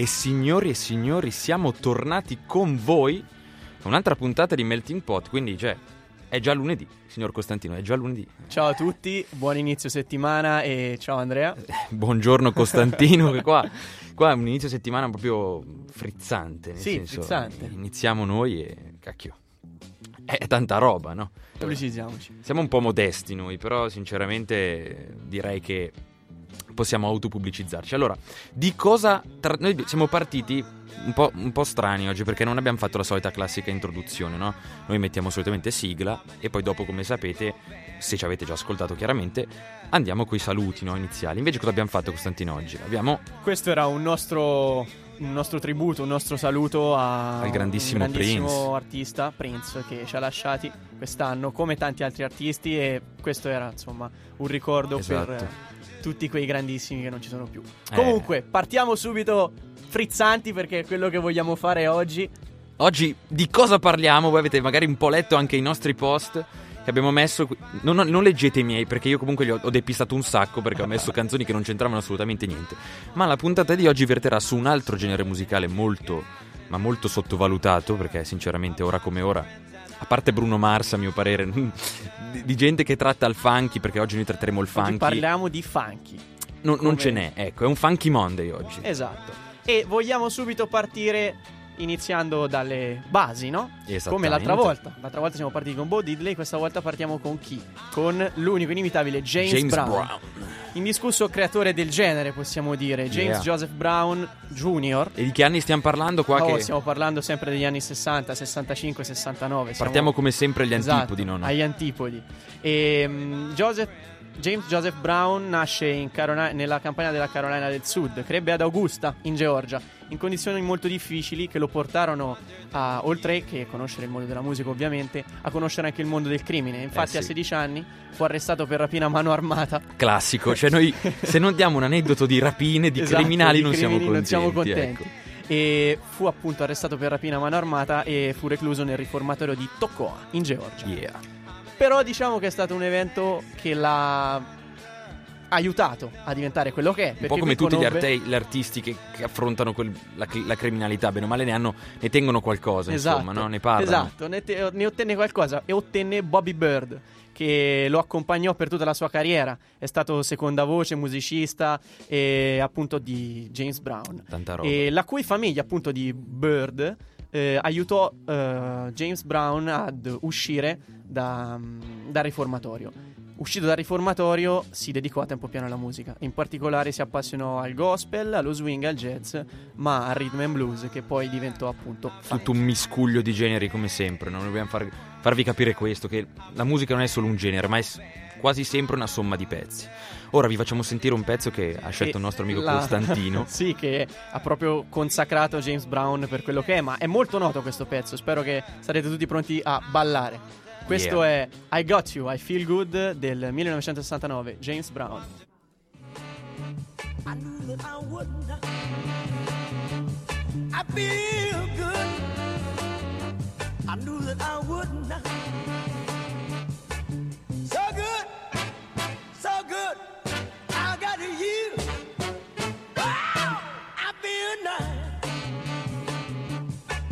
E signori e signori, siamo tornati con voi a un'altra puntata di Melting Pot, quindi cioè, è già lunedì, signor Costantino, è già lunedì. Ciao a tutti, buon inizio settimana e ciao Andrea. Buongiorno Costantino, che qua, qua è un inizio settimana proprio frizzante. Nel Sì, senso, frizzante. Iniziamo noi e cacchio. È, è tanta roba, no? Pubblicizziamoci. Siamo un po' modesti noi, però sinceramente direi che possiamo autopubblicizzarci. Allora, di cosa... tra- Noi siamo partiti un po', un po' strani oggi perché non abbiamo fatto la solita classica introduzione, no? Noi mettiamo solitamente sigla e poi dopo, come sapete, se ci avete già ascoltato chiaramente, andiamo coi saluti no, iniziali. Invece cosa abbiamo fatto Costantino oggi? Abbiamo Questo era un nostro, un nostro tributo, un nostro saluto a Al grandissimo un grandissimo Prince. artista, Prince, che ci ha lasciati quest'anno, come tanti altri artisti, e questo era insomma un ricordo Esatto. per tutti quei grandissimi che non ci sono più. Eh. Comunque, partiamo subito frizzanti perché è quello che vogliamo fare oggi. Oggi di cosa parliamo? Voi avete magari un po' letto anche i nostri post che abbiamo messo. Non, non- leggete i miei perché io comunque li ho, ho depistato un sacco perché ho messo canzoni che non c'entravano assolutamente niente. Ma la puntata di oggi verterà su un altro genere musicale molto, ma molto sottovalutato perché sinceramente ora come ora, a parte Bruno Mars a mio parere, di, gente che tratta il funky perché oggi noi tratteremo il Oggi funky. parliamo di funky. Non, non ce n'è, ecco, è un funky Monday oggi. Esatto. E vogliamo subito partire iniziando dalle basi, no? Come l'altra volta. L'altra volta siamo partiti con Bo Diddley, questa volta partiamo con chi? Con l'unico inimitabile James, James Brown. Brown. Indiscusso creatore del genere, possiamo dire. James Yeah. Joseph Brown Jr. E di che anni stiamo parlando qua? Oh, che stiamo parlando sempre degli anni 60, 65, 69. siamo- partiamo come sempre agli Esatto, antipodi, no? no? Agli antipodi. E, mm, Joseph- James Joseph Brown nasce in Carolina- nella campagna della Carolina del Sud, crebbe ad Augusta, in Georgia, in condizioni molto difficili che lo portarono a, oltre che conoscere il mondo della musica ovviamente, a conoscere anche il mondo del crimine. Infatti Eh sì. a 16 anni fu arrestato per rapina a mano armata. Classico, cioè noi se non diamo un aneddoto di rapine, di Esatto, criminali di non, siamo crimini non siamo contenti, contenti. ecco. E fu appunto arrestato per rapina a mano armata e fu recluso nel riformatorio di Tocoa, in Georgia. Yeah. Però diciamo che è stato un evento che l'ha aiutato a diventare quello che è. Un po' come tutti gli, arte- gli artisti che, che affrontano quel- la, la criminalità, bene o male ne, hanno, ne tengono qualcosa, Esatto, insomma, no? ne parlano. Esatto, ne, te- ne ottenne qualcosa e ottenne Bobby Bird che lo accompagnò per tutta la sua carriera. È stato seconda voce, musicista e appunto di James Brown. Tanta roba. E la cui famiglia appunto di Bird eh, aiutò eh, James Brown ad uscire da- dal riformatorio. uscito dal riformatorio si dedicò a tempo pieno alla musica. In particolare si appassionò al gospel, allo swing, al jazz, ma al rhythm and blues che poi diventò appunto Tutto un miscuglio di generi come sempre, non dobbiamo far- farvi capire questo, che la musica non è solo un genere, ma è quasi sempre una somma di pezzi. Ora vi facciamo sentire un pezzo che ha scelto E il nostro amico la- Costantino. sì, che ha proprio consacrato James Brown per quello che è, ma è molto noto questo pezzo. Spero che sarete tutti pronti a ballare. Questo è I Got You, I Feel Good del 1969, James Brown. I knew that I wouldn't. I feel good. I knew that I wouldn't.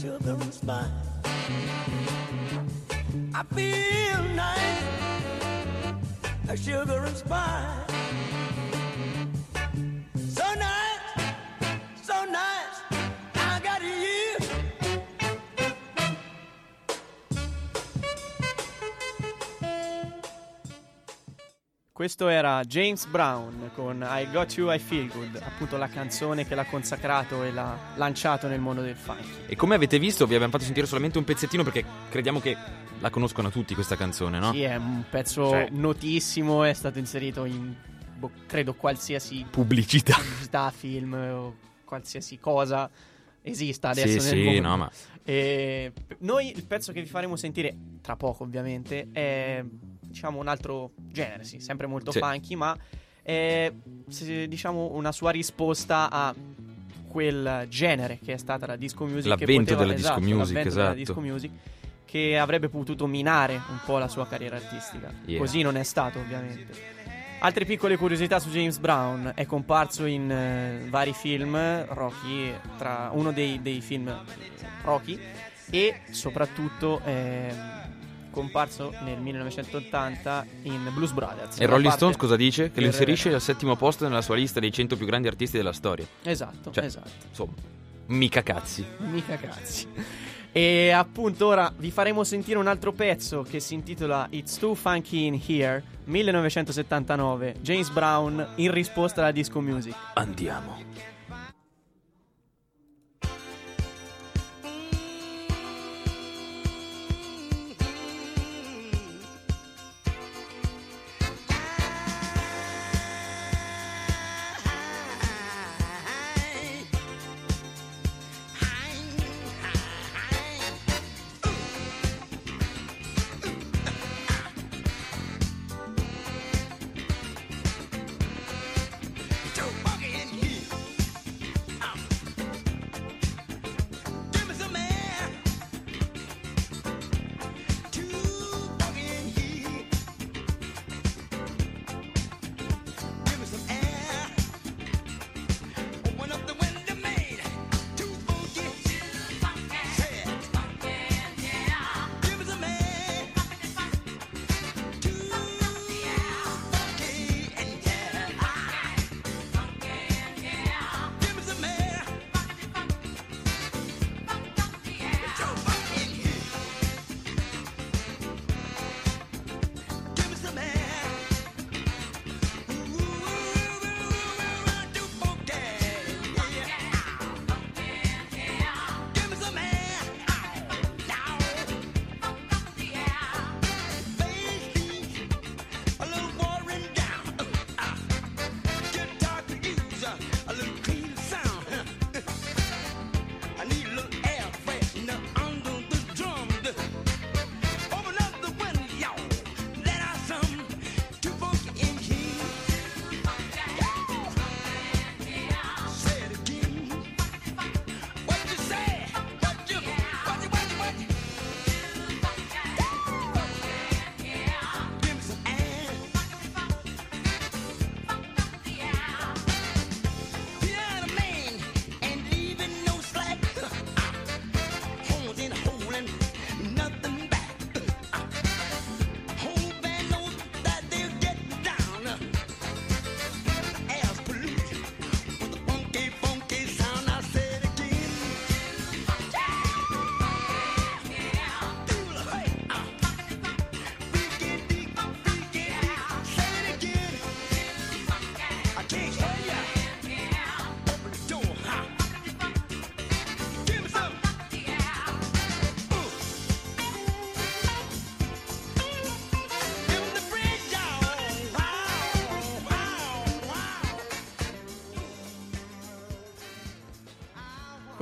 Sugar and spice. I feel nice, sugar and spice. Questo era James Brown con I Got You, I Feel Good, appunto la canzone che l'ha consacrato e l'ha lanciato nel mondo del funk. E come avete visto, vi abbiamo fatto sentire solamente un pezzettino perché crediamo che la conoscono tutti questa canzone, no? Sì, è un pezzo Cioè- notissimo, è stato inserito in, boh, credo, qualsiasi Pubblicità. pubblicità, film o qualsiasi cosa esista adesso Sì, nel sì, mondo. no, ma E noi il pezzo che vi faremo sentire tra poco, ovviamente, è diciamo un altro genere, sì, sempre molto Sì. funky, ma è se- diciamo una sua risposta a quel genere che è stata la disco music L'avvento poteva- della disco esatto, music, l'avvento della esatto. disco music che avrebbe potuto minare un po' la sua carriera artistica. Yeah. Così non è stato, ovviamente. Altre piccole curiosità su James Brown, è comparso in eh, vari film, Rocky, tra uno dei, dei film eh, Rocky, e soprattutto è comparso nel 1980 in Blues Brothers. E Rolling Stones cosa dice? Che lo inserisce al settimo posto nella sua lista dei 100 più grandi artisti della storia. Esatto, Cioè- esatto. Insomma, mica cazzi. Mica cazzi. E appunto ora vi faremo sentire un altro pezzo che si intitola It's Too Funky in Here, 1979, James Brown in risposta alla disco music. Andiamo.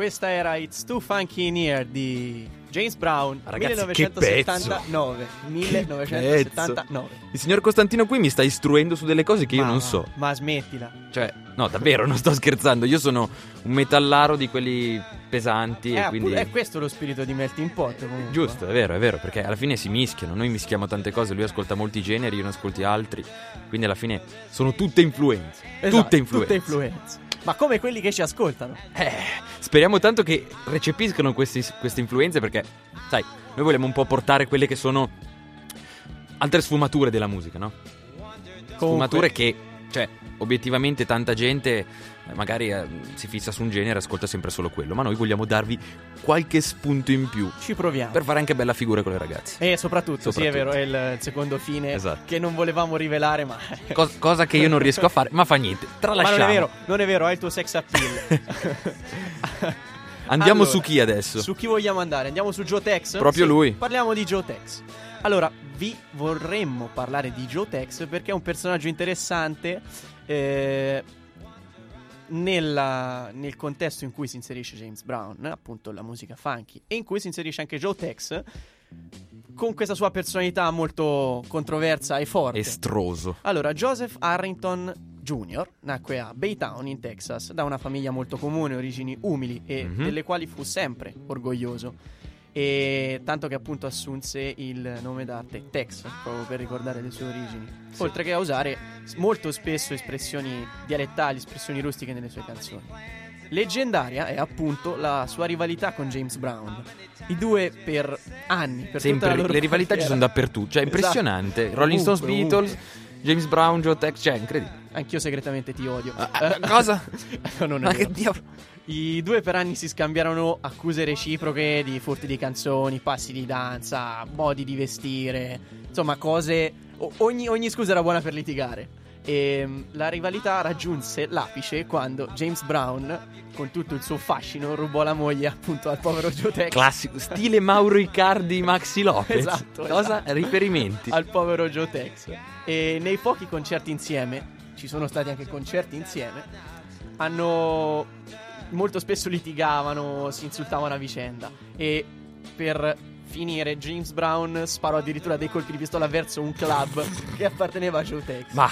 Questa era It's Too Funky in Here di James Brown, Ragazzi, 1979. 1979. Il signor Costantino qui mi sta istruendo su delle cose che io Ma non va, so. Ma smettila. Cioè, no, davvero, non sto scherzando. Io sono un metallaro di quelli pesanti e appunto- quindi... è questo lo spirito di Melting Pot comunque. Giusto, è vero, è vero, perché alla fine si mischiano, noi mischiamo tante cose, lui ascolta molti generi, io ne ascolti altri, quindi alla fine sono tutte influenze, Esatto, tutte influenze. Tutte influenze. Ma come quelli che ci ascoltano. Eh, speriamo tanto che recepiscano questi- queste influenze perché, sai, noi vogliamo un po' portare quelle che sono altre sfumature della musica, no? Sfumature che, cioè, obiettivamente tanta gente magari eh, si fissa su un genere e ascolta sempre solo quello, ma noi vogliamo darvi qualche spunto in più Ci proviamo. per fare anche bella figura con le ragazze. E soprattutto, sì, è Soprattutto. vero, è il, secondo fine Esatto. che non volevamo rivelare, ma. Cos- cosa che io non riesco a fare, ma fa niente. ma Tralasciamo. non è vero, non è vero, hai il tuo sex appeal. Andiamo Allora, su chi adesso? Su chi vogliamo andare? Andiamo su Joe Tex? Proprio Sì, lui. Parliamo di Joe Tex. Allora, vi vorremmo parlare di Joe Tex perché è un personaggio interessante eh, nella- nel contesto in cui si inserisce James Brown, appunto la musica funky, e in cui si inserisce anche Joe Tex con questa sua personalità molto controversa e forte. Estroso. Allora, Joseph Harrington Jr. nacque a Baytown, in Texas, da una famiglia molto comune, origini umili e Mhm. delle quali fu sempre orgoglioso. E tanto che appunto assunse il nome d'arte Tex, proprio per ricordare le sue origini. Oltre che a usare molto spesso espressioni dialettali, espressioni rustiche nelle sue canzoni. Leggendaria è appunto la sua rivalità con James Brown. I due per anni, per Sempre le rivalità ci carriera- sono dappertutto. Cioè, Esatto. impressionante. Rolling Stones, Beatles, ovunque. James Brown, Joe Tex. Cioè, incredibile. Anch'io segretamente ti odio. Ah, ah, cosa? No, non è Ma che vero. diavolo? I due per anni si scambiarono accuse reciproche di furti di canzoni, passi di danza, modi di vestire, insomma cose... ogni, ogni scusa era buona per litigare. E mm, la rivalità raggiunse l'apice quando James Brown, con tutto il suo fascino, rubò la moglie appunto al povero Joe Tex. Classico. Stile Mauro Icardi, Maxi Lopez. Esatto, Cosa? esatto. Riferimenti. al povero Joe Tex. E nei pochi concerti insieme, ci sono stati anche concerti insieme, hanno molto spesso litigavano, si insultavano a vicenda. E per finire, James Brown sparò addirittura dei colpi di pistola verso un club che apparteneva a Joe Tex. Ma,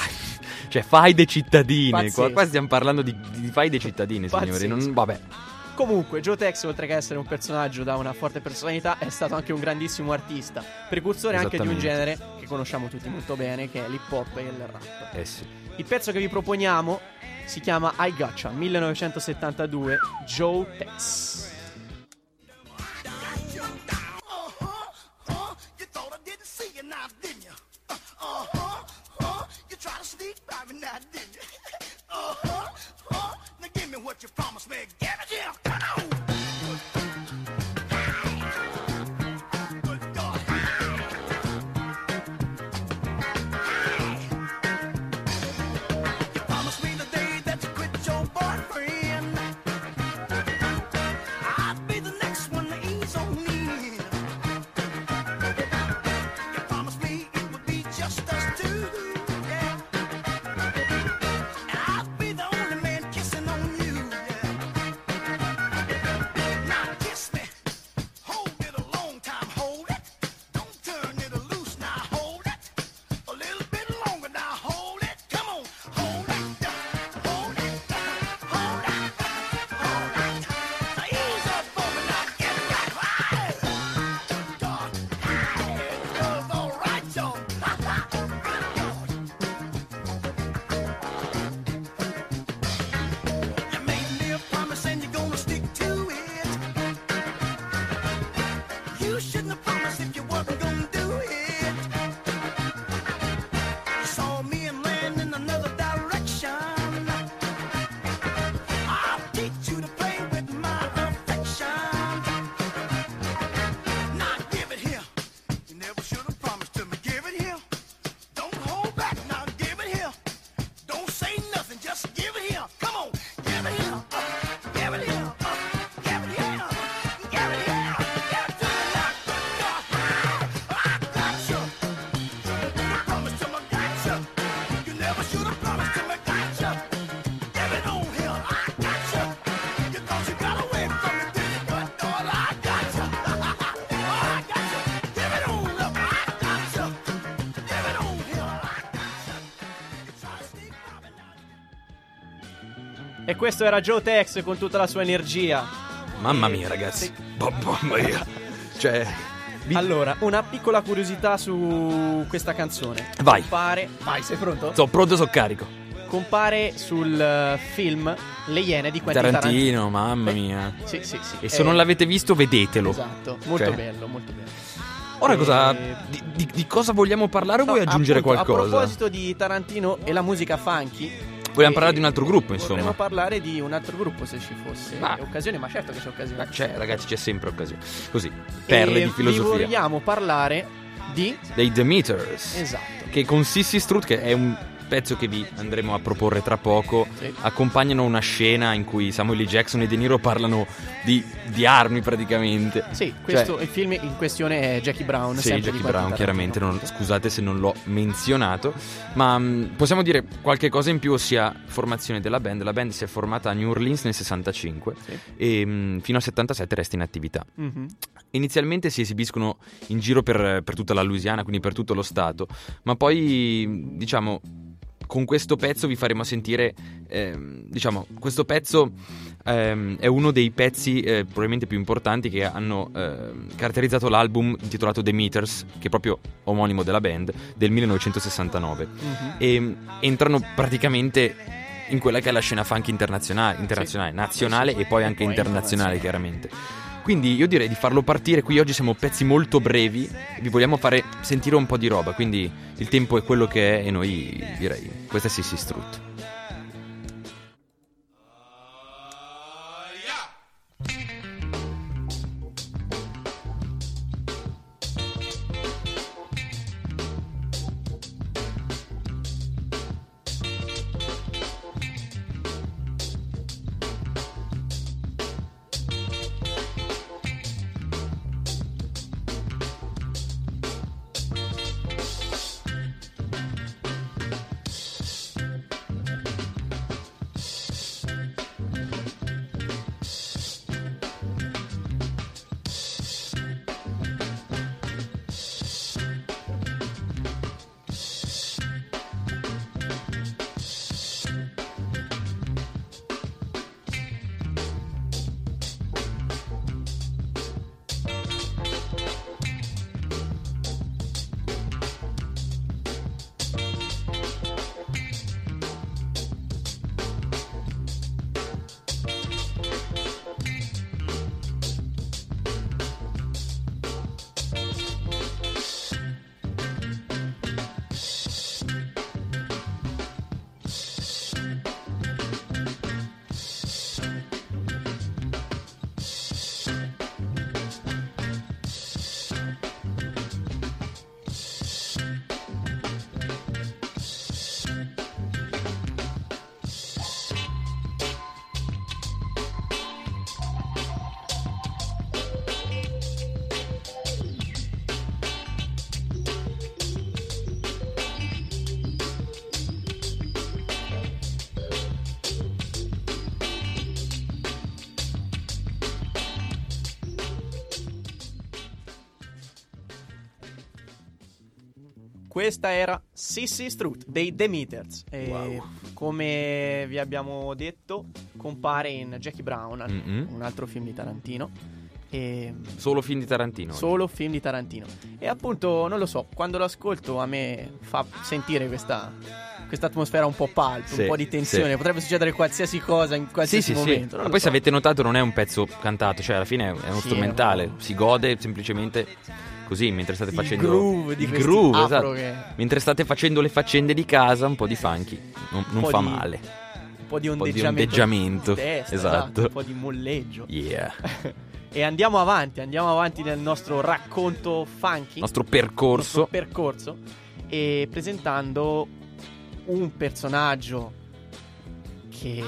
cioè, fai dei cittadini. Qua, qua stiamo parlando di, di fai dei cittadini, signori. Non, vabbè. Comunque, Joe Tex, oltre che essere un personaggio da una forte personalità, è stato anche un grandissimo artista, precursore anche di un genere che conosciamo tutti molto bene, che è l'hip hop e il rap. Eh sì. Il pezzo che vi proponiamo si chiama I Gotcha 1972 Joe Tex. Uh-huh? Uh, uh-huh, uh-huh, what you promised me. Questo era Joe Tex con tutta la sua energia. Mamma mia, ragazzi. Mamma mia. Cioè, vi- Allora, una piccola curiosità su questa canzone. Vai. Compare. Vai, sei pronto? sono pronto, so carico. Compare sul eh, film Le Iene di Quentin Tarantino. Tarantino, mamma Eh, mia. Sì, sì, sì. E se Eh, non l'avete visto, vedetelo. Esatto, molto Cioè. bello, molto bello. Ora Eh, cosa. Di, di- di cosa vogliamo parlare o vuoi No, aggiungere appunto, A qualcosa? proposito di Tarantino e la musica funky, Vogliamo parlare di un altro gruppo, insomma. parlare di un altro gruppo se ci fosse Ma- occasione, ma certo che c'è occasione. C'è, ragazzi, c'è sempre occasione. Così, perle E di filosofia. Vi vogliamo parlare di Dei The Meters. Esatto. Che con Sissy Strut, che è un pezzo che vi andremo a proporre tra poco, Sì. accompagnano una scena in cui Samuel L. Jackson e De Niro parlano di, di armi praticamente. Sì, questo, il film in questione è Jackie Brown. Cioè Sì, Jackie Brown, chiaramente, non- scusate se non l'ho menzionato, ma mh, possiamo dire qualche cosa in più, ossia formazione della band. La band si è formata a New Orleans nel 65 Sì. e mh, fino al 77 resta in attività. Mhm. Inizialmente si esibiscono in giro per, per tutta la Louisiana, quindi per tutto lo stato, ma poi diciamo con questo pezzo vi faremo sentire, ehm, diciamo, questo pezzo ehm, è uno dei pezzi eh, probabilmente più importanti che hanno ehm, caratterizzato l'album intitolato The Meters, che è proprio omonimo della band, del 1969. Mhm. E entrano praticamente in quella che è la scena funk internazionale, internazionale nazionale e poi anche internazionale. chiaramente. Quindi io direi di farlo partire. Qui oggi siamo pezzi molto brevi. Vi vogliamo fare sentire un po' di roba. Quindi il tempo è quello che è. E noi direi. Questa è Sissy Strut. Questa era Sissy Strut dei The Meters. E Wow. come vi abbiamo detto, compare in Jackie Brown, Mm-mm. un altro film di Tarantino. E Solo film di Tarantino. solo film di Tarantino. E appunto, non lo so, quando lo ascolto a me fa sentire questa, questa atmosfera un po' pulp, Sì, un po' di tensione. sì. Potrebbe succedere qualsiasi cosa in qualsiasi sì, momento. Ma poi, so. se avete notato, non è un pezzo cantato, cioè alla fine è uno strumentale. Si gode semplicemente così mentre state Il facendo groove di il groove, esatto. che- Mentre state facendo le faccende di casa, un po' di funky. Non, non fa di- male. un po' di po' di ondeggiamento, ondeggiamento, testa, esatto. un po' di molleggio. Yeah. E andiamo avanti, andiamo avanti nel nostro racconto funky, Nostro percorso. nostro percorso, e presentando un personaggio che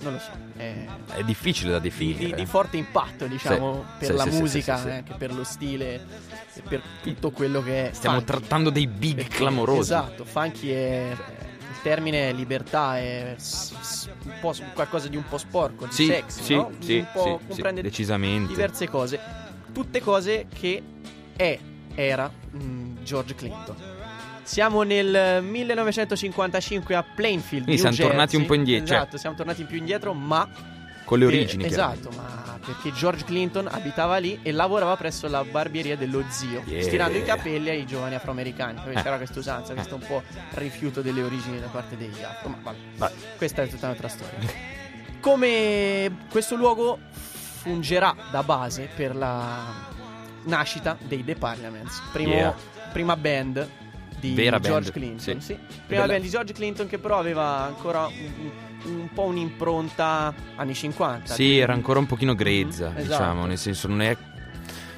non lo so, è È difficile da definire. di- di forte impatto, diciamo, Sì, per sì, la sì, musica, eh, anche per lo stile e per tutto quello che è. Stiamo funky. trattando dei big Perché- clamorosi. Esatto, funky è il termine libertà, è qualcosa di un po' sporco, di Sì, sexy, sì, no? sì, un po' sì, comprende decisamente. diverse cose, tutte cose che è era mm, George Clinton. Siamo nel 1955 a Plainfield. Quindi New siamo tornati Jersey. un po' indietro, cioè- Esatto, siamo tornati più indietro, ma. Con le origini. esatto, ma perché George Clinton abitava lì e lavorava presso la barbieria dello zio, Yeah. stirando i capelli ai giovani afroamericani. Eh. c'era questa usanza, questo è un po' rifiuto delle origini da parte degli afro. Ma vabbè, questa è tutta un'altra storia. Come questo luogo fungerà da base per la nascita dei The Parliaments, primo- Yeah. prima band di Vera George band, Clinton. sì. sì. Prima bella- band di George Clinton che però aveva ancora un, un po' un'impronta anni 50. Sì, era ancora un pochino grezza, Mhm, diciamo, esatto. nel senso non è,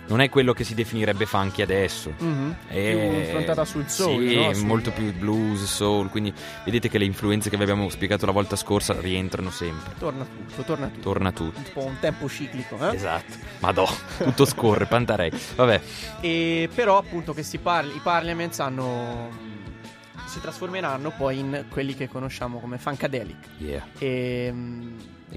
non è quello che si definirebbe funky adesso. Mhm. È Più improntata sul soul, sì, no? Molto più blues, soul, quindi vedete che le influenze che vi abbiamo spiegato la volta scorsa rientrano sempre. Torna tutto, torna tutto. Torna tutto. un po' un tempo ciclico, eh? Esatto. Madò, tutto scorre, Pantarei. Vabbè, E però appunto questi parli- i Parliaments hanno si trasformeranno poi in quelli che conosciamo come Funkadelic. yeah. E,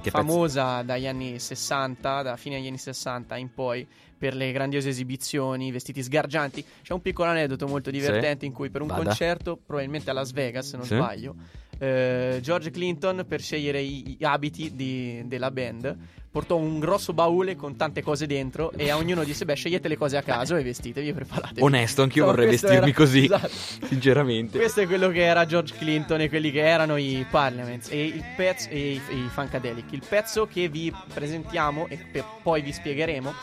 famosa dagli anni 60, da fine degli anni 60 in poi per le grandiose esibizioni, vestiti sgargianti. C'è un piccolo aneddoto molto divertente in cui per un Vada. concerto, probabilmente a Las Vegas, se non Sì. sbaglio, eh, George Clinton per scegliere i, gli abiti di- della band portò un grosso baule con tante cose dentro e a ognuno disse beh scegliete le cose a caso e vestitevi e preparatevi. Onesto, anch'io No, vorrei vestirmi era- così, esatto. sinceramente. Questo è quello che era George Clinton e quelli che erano i Parliaments e il pezzo e i, i Funkadelic. Il pezzo che vi presentiamo e che poi vi spiegheremo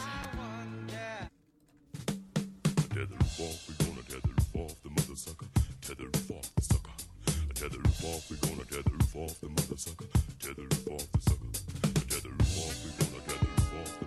Tether off, we gonna tether off the mother sucker. Tether off the sucker. Tether roof off, we gonna tether roof off the mother sucker. Tether roof off the sucker. Tether roof off, we gonna tether roof off the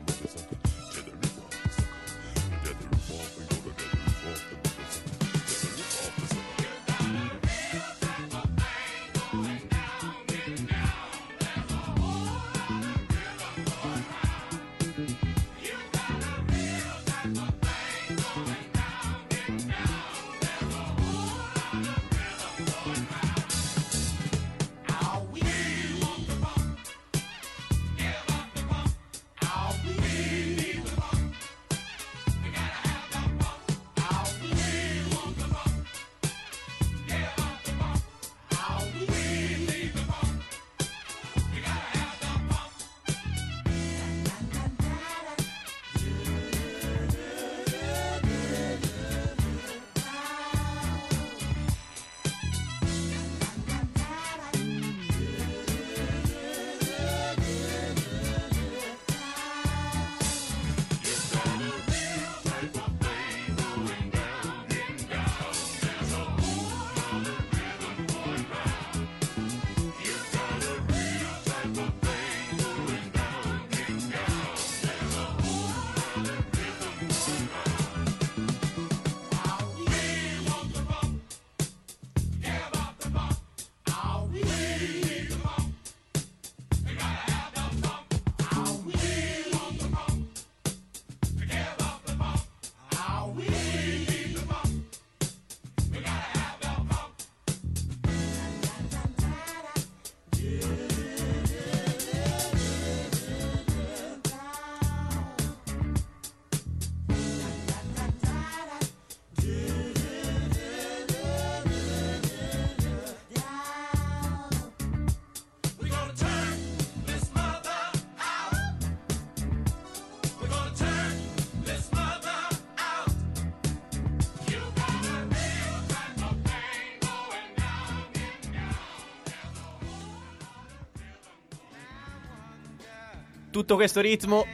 tutto questo ritmo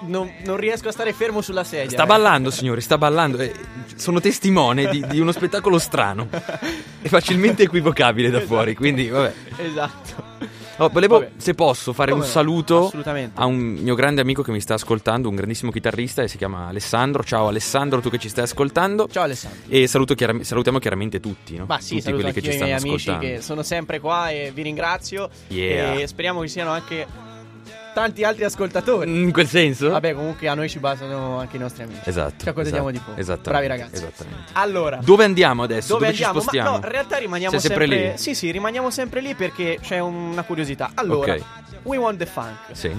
non, non riesco a stare fermo sulla sedia. Sta eh. ballando, signori, sta ballando. Eh, sono testimone di, di uno spettacolo strano e facilmente equivocabile da fuori. Quindi, vabbè. Esatto. Oh, volevo, Vabbè. se posso, fare Come un saluto a un mio grande amico che mi sta ascoltando, un grandissimo chitarrista e si chiama Alessandro. Ciao Alessandro, tu che ci stai ascoltando. Ciao Alessandro. E saluto chiaram- salutiamo chiaramente tutti, no? Ma sì, tutti quelli che ci stanno amici ascoltando. che sono sempre qua e vi ringrazio. Yeah. E speriamo che siano anche tanti altri ascoltatori. In quel senso? Vabbè, comunque a noi ci bastano anche i nostri amici. Esatto. Ci accontentiamo esatto, di poco. Esattamente. Bravi ragazzi. Esattamente. Allora, Dove andiamo adesso? dove, ci andiamo? spostiamo? Ma no, in realtà rimaniamo Sei sempre lì? Sì, sì, rimaniamo sempre lì perché c'è una curiosità. Allora, Ok. We Want the Funk. Sì.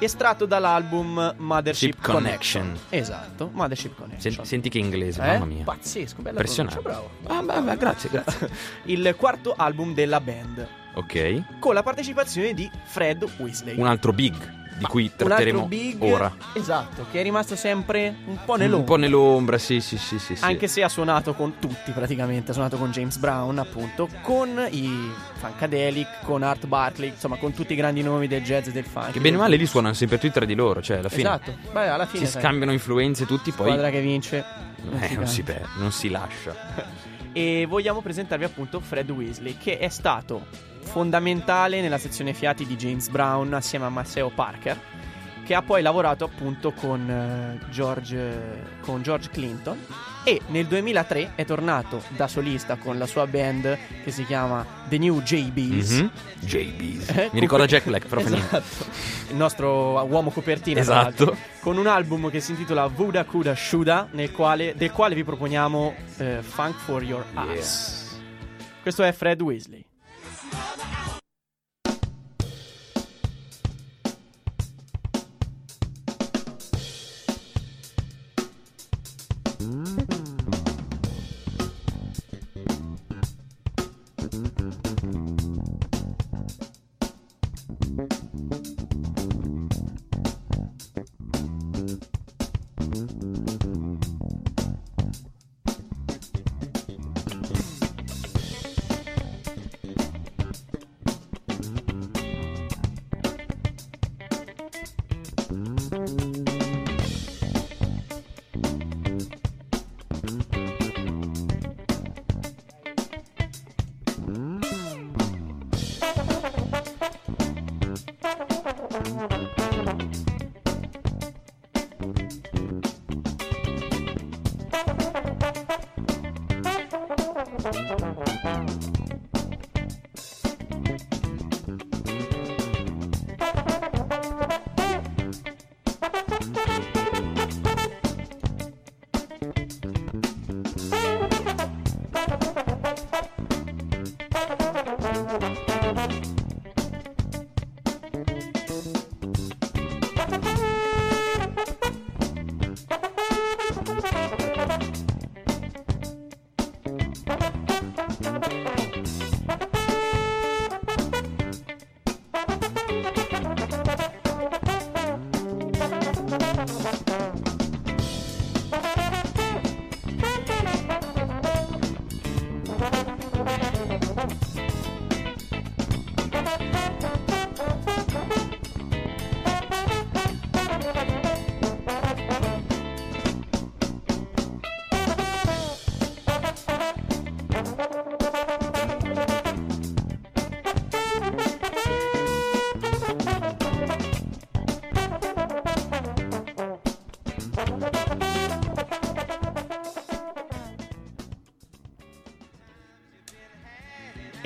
estratto dall'album Mothership Ship Connection. Esatto, Mothership Connection. Sen- senti che inglese, Eh? mamma mia. Pazzesco, bella Impressionante. pronuncia, Ah, beh, beh, grazie, grazie. bravo. Il quarto album della band, ok. con la partecipazione di Fred Weasley. Un altro big di cui tratteremo big, ora. Esatto, che è rimasto sempre un po' nell'ombra. Un po' nell'ombra, sì, sì, sì, sì. Anche se ha suonato con tutti praticamente, ha suonato con James Brown appunto, con i Funkadelic, con Art Barkley, insomma con tutti i grandi nomi del jazz e del funk. Che bene o male lì suonano sempre tutti tra di loro, cioè alla fine Esatto, beh alla fine si sai, scambiano influenze tutti, poi squadra che vince non eh, si non, si perde, non si lascia. E vogliamo presentarvi appunto Fred Weasley, che è stato fondamentale nella sezione fiati di James Brown assieme a Maceo Parker, che ha poi lavorato appunto con, eh, George, con George Clinton. E nel 2003 è tornato da solista con la sua band che si chiama The New JBs. Mhm. JBs. Eh, Mi ricorda coper- Jack Black, niente. Esatto. Il nostro uomo copertina. Esatto. Con un album che si intitola Vuda Kuda Shuda, nel quale, del quale vi proponiamo eh, Funk for Your Ass. Questo è Fred Weasley.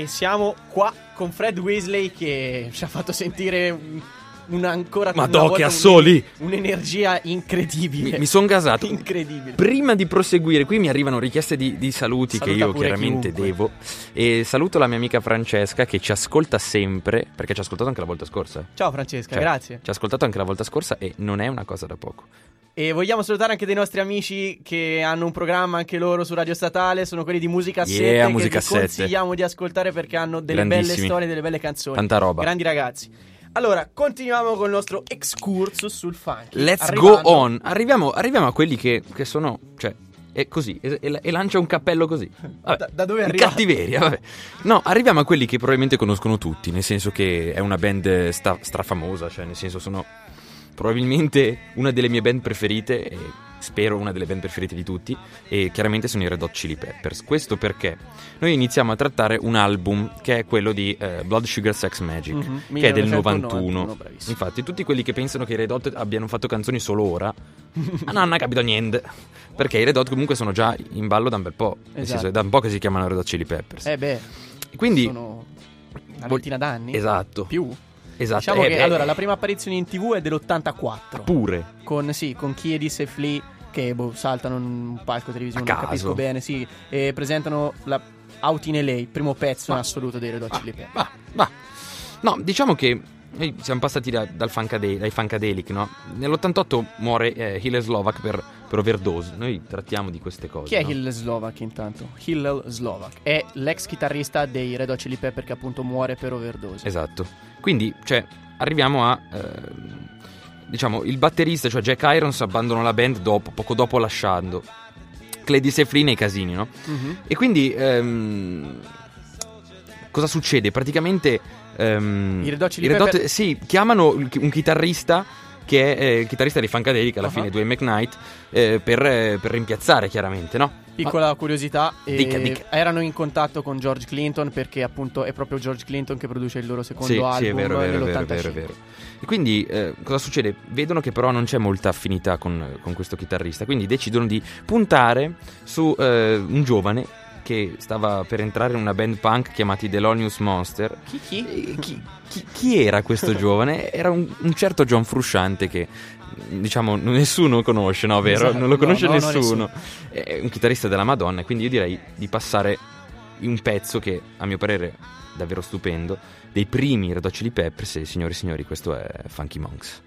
E siamo qua con Fred Weasley che ci ha fatto sentire un, un ancora Ma una do, che un- assoli! Un'energia incredibile. Mi, mi sono gasato. Incredibile. Prima di proseguire, qui mi arrivano richieste di, di saluti Saluta che io chiaramente chiunque. devo. E saluto la mia amica Francesca che ci ascolta sempre, perché ci ha ascoltato anche la volta scorsa. Ciao Francesca, Cioè, grazie. Ci ha ascoltato anche la volta scorsa e non è una cosa da poco. E vogliamo salutare anche dei nostri amici che hanno un programma anche loro su Radio Statale, sono quelli di Musicassette Yeah, che vi consigliamo di ascoltare perché hanno delle belle storie, delle belle canzoni. Tanta roba. Grandi ragazzi. Allora, continuiamo con il nostro excursus sul funk. Let's Arrivando- go on. Arriviamo, arriviamo a quelli che, che sono. Cioè, è così. E, e- e lancia un cappello così. Vabbè, Da- da dove arrivato? Cattiveria, vabbè. No, arriviamo a quelli che probabilmente conoscono tutti. Nel senso che è una band sta- strafamosa. Cioè, nel senso, sono probabilmente una delle mie band preferite. E spero una delle band preferite di tutti. E chiaramente sono i Red Hot Chili Peppers. Questo perché noi iniziamo a trattare un album che è quello di eh, Blood Sugar Sex Magic, Mhm, che è del 1991, 91. bravissimo. Infatti, tutti quelli che pensano che i Red Hot abbiano fatto canzoni solo ora, ah, no, non ha capito niente. Perché i Red Hot comunque sono già in ballo da un bel po'. Esatto. senso, è da un po' che si chiamano Red Hot Chili Peppers. Eh beh, Quindi, sono una ventina d'anni. esatto. Più. Esatto. Diciamo eh, che beh, allora la prima apparizione in TV è dell'84. Pure. con, sì, con Kiedis e Flea che boh, saltano in un palco televisione, A non capisco bene, sì, e presentano la Out in LA, il primo pezzo in Ma- assoluto dei Red Hot Chili Peppers. Va, va. No, diciamo che noi siamo passati da- dal funkade- dai Funkadelic, no? Nell'88 muore eh, Hillel Slovak per, per overdose. Noi trattiamo di queste cose. Chi è no? Hillel Slovak intanto? Hillel Slovak è l'ex chitarrista dei Red Hot Chili Pepper che appunto muore per overdose. Esatto. Quindi, cioè, arriviamo a. ehm, diciamo, il batterista, cioè Jack Irons, abbandona la band dopo, poco dopo lasciando. Clady Seflin nei casini, no? Mhm. E quindi. ehm, cosa succede? Praticamente. ehm, I Red Hot sì, chiamano un chitarrista. Che è eh, il chitarrista di Funkadelic alla Uh-huh. fine, Dwayne McKnight, eh, per, eh, per rimpiazzare chiaramente, no? Piccola curiosità, eh, Dica, dica. erano in contatto con George Clinton perché appunto è proprio George Clinton che produce il loro secondo Sì, album sì, è vero, vero, vero, è nell'85. vero, vero. E quindi eh, cosa succede? Vedono che però non c'è molta affinità con, con questo chitarrista, quindi decidono di puntare su eh, un giovane che stava per entrare in una band punk chiamati Delonious Monster. Chi, chi? Chi, chi- chi era questo giovane? Era un, un certo John Frusciante che diciamo nessuno conosce, no? Vero? Esatto, non lo no, conosce no, no, nessuno. È un chitarrista della Madonna, quindi io direi di passare un pezzo che a mio parere è davvero stupendo, dei primi Red Hot Chili Peppers e signori e signori questo è Funky Monks.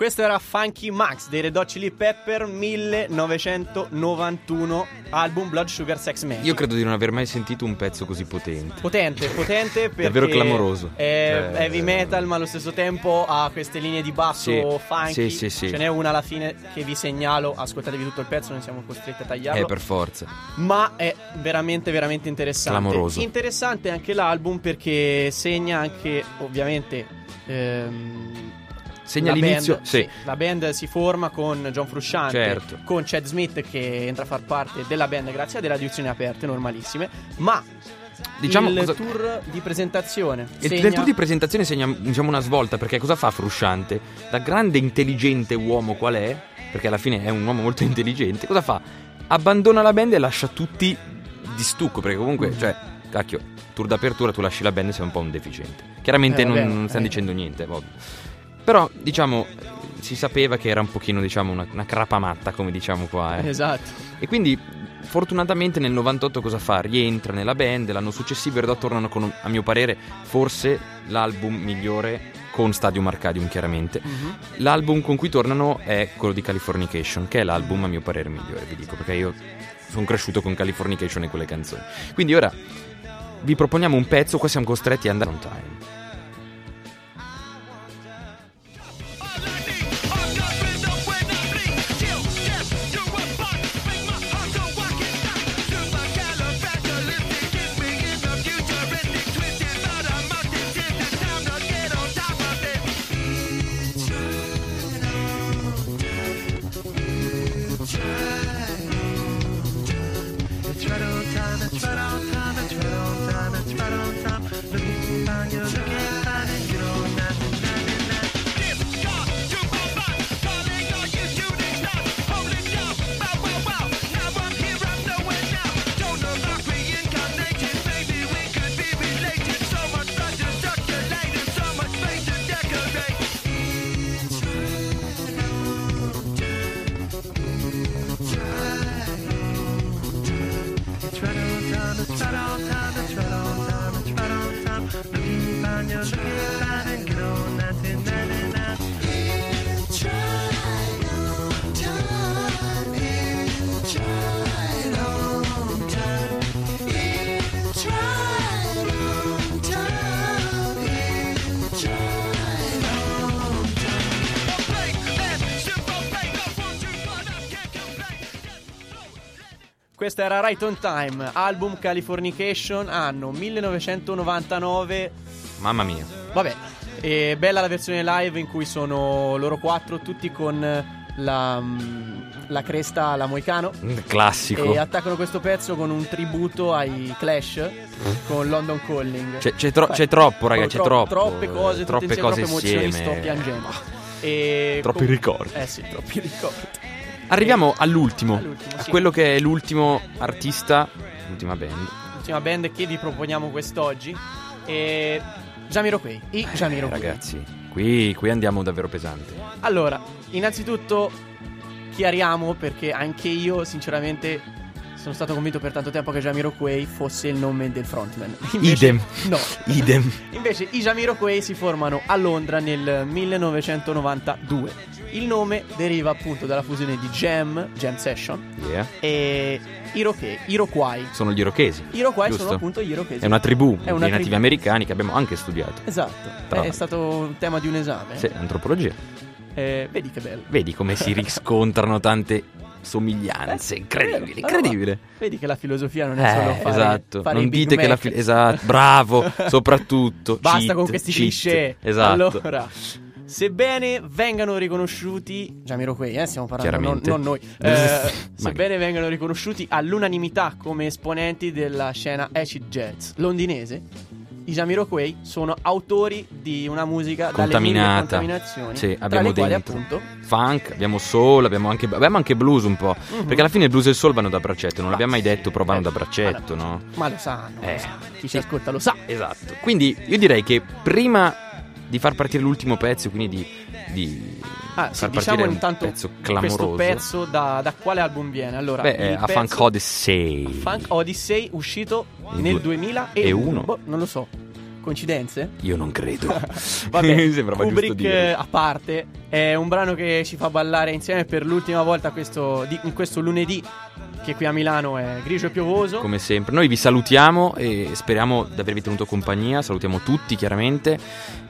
Questo era Funky Max dei Red Hot Chili Pepper 1991, album Blood Sugar Sex Magic. Io credo di non aver mai sentito un pezzo così potente. Potente, potente perché Davvero clamoroso. È Cioè- heavy metal, ma allo stesso tempo ha queste linee di basso Sì, funky. sì, sì, sì. Ce n'è una alla fine che vi segnalo. Ascoltatevi tutto il pezzo, non siamo costretti a tagliarlo. Eh, per forza. Ma è veramente, veramente interessante. Clamoroso. Interessante anche l'album perché segna anche, ovviamente. ehm, Segna la l'inizio. band, sì. La band si forma con John Frusciante, Certo. con Chad Smith che entra a far parte della band grazie a delle audizioni aperte, normalissime. Ma Diciamo il cosa- tour di presentazione Il segna- del tour di presentazione segna diciamo, una svolta perché cosa fa Frusciante? Da grande intelligente uomo qual è, perché alla fine è un uomo molto intelligente, cosa fa? Abbandona la band e lascia tutti di stucco perché Mm. comunque, cioè, cacchio, tour d'apertura tu lasci la band e sei un po' un deficiente. Chiaramente Eh, non, vabbè, non stiamo eh. dicendo niente, ovvio. Però, diciamo, si sapeva che era un pochino, diciamo, una, una crapamatta, come diciamo qua, eh. Esatto. E quindi fortunatamente nel 98 cosa fa? Rientra nella band, l'anno successivo i Red Hot tornano con, a mio parere, forse l'album migliore con Stadium Arcadium chiaramente. Mhm. L'album con cui tornano è quello di Californication, che è l'album a mio parere migliore, vi dico, perché io sono cresciuto con Californication e quelle canzoni. Quindi ora vi proponiamo un pezzo, qua siamo costretti ad andare on time. Questa era Right on Time, album Californication, anno 1999. Mamma mia. Vabbè, e bella la versione live in cui sono loro quattro, tutti con la, mm, la cresta alla Moicano. Classico. E attaccano questo pezzo con un tributo ai Clash con London Calling. C'è, c'è tro- c'è troppo, raga, c'è Tro- troppo. Troppe cose, troppe insieme, cose troppe emozioni, insieme. sto piangendo. E Troppi com- ricordi. Eh sì, troppi ricordi. Arriviamo all'ultimo, All'ultimo, a sì. quello che è l'ultimo artista, l'ultima band. L'ultima band che vi proponiamo quest'oggi è Jamiroquai. I Jamiroquai. Ragazzi, qui, qui andiamo davvero pesante. Allora, innanzitutto chiariamo perché anche io sinceramente sono stato convinto per tanto tempo che Jamiroquai fosse il nome del frontman. Idem. No. Idem. Invece i Jamiroquai si formano a Londra nel 1992. Il nome deriva appunto dalla fusione di Jam, Jam Session Yeah. e Iroquai. Iroquai. Sono gli irochesi. Iroquai giusto? sono appunto gli Irochesi. È una tribù È una di nativi tribù. americani che abbiamo anche studiato. Esatto, Tra è l'altro. stato un tema di un esame. Sì, antropologia. Eh, vedi che bello. Vedi come si riscontrano tante somiglianze. Eh, Incredibile, vero, incredibile. Vedi che la filosofia non è solo Eh, fare, esatto. fare non dite che la fil- esatto, bravo, soprattutto. Basta cheat, con questi cheat. cliché. Esatto. Allora, sebbene vengano riconosciuti, Jamiroquai, eh, stiamo parlando, non, non noi. Eh, sebbene vengano riconosciuti all'unanimità come esponenti della scena acid jazz londinese, i Jamiroquai sono autori di una musica dalle contaminata. contaminazioni, Sì, tra abbiamo quali dentro appunto funk, abbiamo soul, abbiamo anche, abbiamo anche blues un po'. Mhm. Perché alla fine il blues e il soul vanno da braccetto. Non l'abbiamo mai sì. detto, però vanno Eh, da braccetto, ma- no? Ma lo sanno, Eh, lo sa. chi sì. ci ascolta lo sa. Esatto. Quindi io direi che prima di far partire l'ultimo pezzo, quindi di, di Ah, sì, diciamo intanto pezzo questo pezzo da, da quale album viene? Allora, Beh, a Funk Odyssey. Funk Odyssey uscito nel due- 2001. e uno. Boh, non lo so. Coincidenze? Io non credo. Vabbè, Mi sembrava Kubrick a parte è un brano che ci fa ballare insieme per l'ultima volta questo, di- in questo lunedì che qui a Milano è grigio e piovoso. Come sempre, noi vi salutiamo e speriamo di avervi tenuto compagnia. Salutiamo tutti, chiaramente.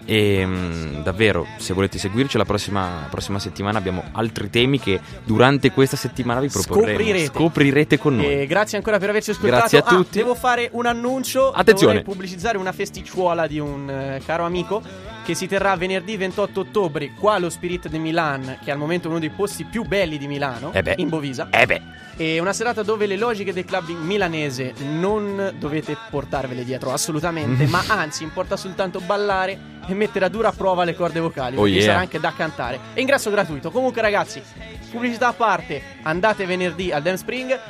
E mm, davvero, se volete seguirci, la prossima, prossima settimana abbiamo altri temi che durante questa settimana vi proporremo. Scoprirete. Scoprirete con noi. E grazie ancora per averci ascoltato. Grazie a Ah, tutti. devo fare un annuncio. Attenzione. Pubblicizzare una festicciuola di un eh, caro amico che si terrà venerdì 28 ottobre qua allo Spirit di Milan, che è al momento uno dei posti più belli di Milano, Eh in Bovisa. Eh beh, E una serata dove le logiche del club milanese non dovete portarvele dietro assolutamente, ma anzi importa soltanto ballare e mettere a dura prova le corde vocali, Oh perché yeah. sarà anche da cantare. E ingresso gratuito. Comunque ragazzi, pubblicità a parte, andate venerdì al Dance Spring.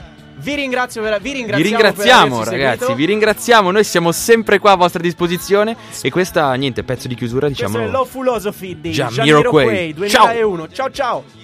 Vi ringrazio per, vi vi ringraziamo, ringraziamo per averci ragazzi, seguito. vi ringraziamo. Noi siamo sempre qua a vostra disposizione. E questa, niente, pezzo di chiusura, diciamo. Questo è Low Philosophy di Jamiroquai. Jamiroquai 2001. ciao ciao. Baby,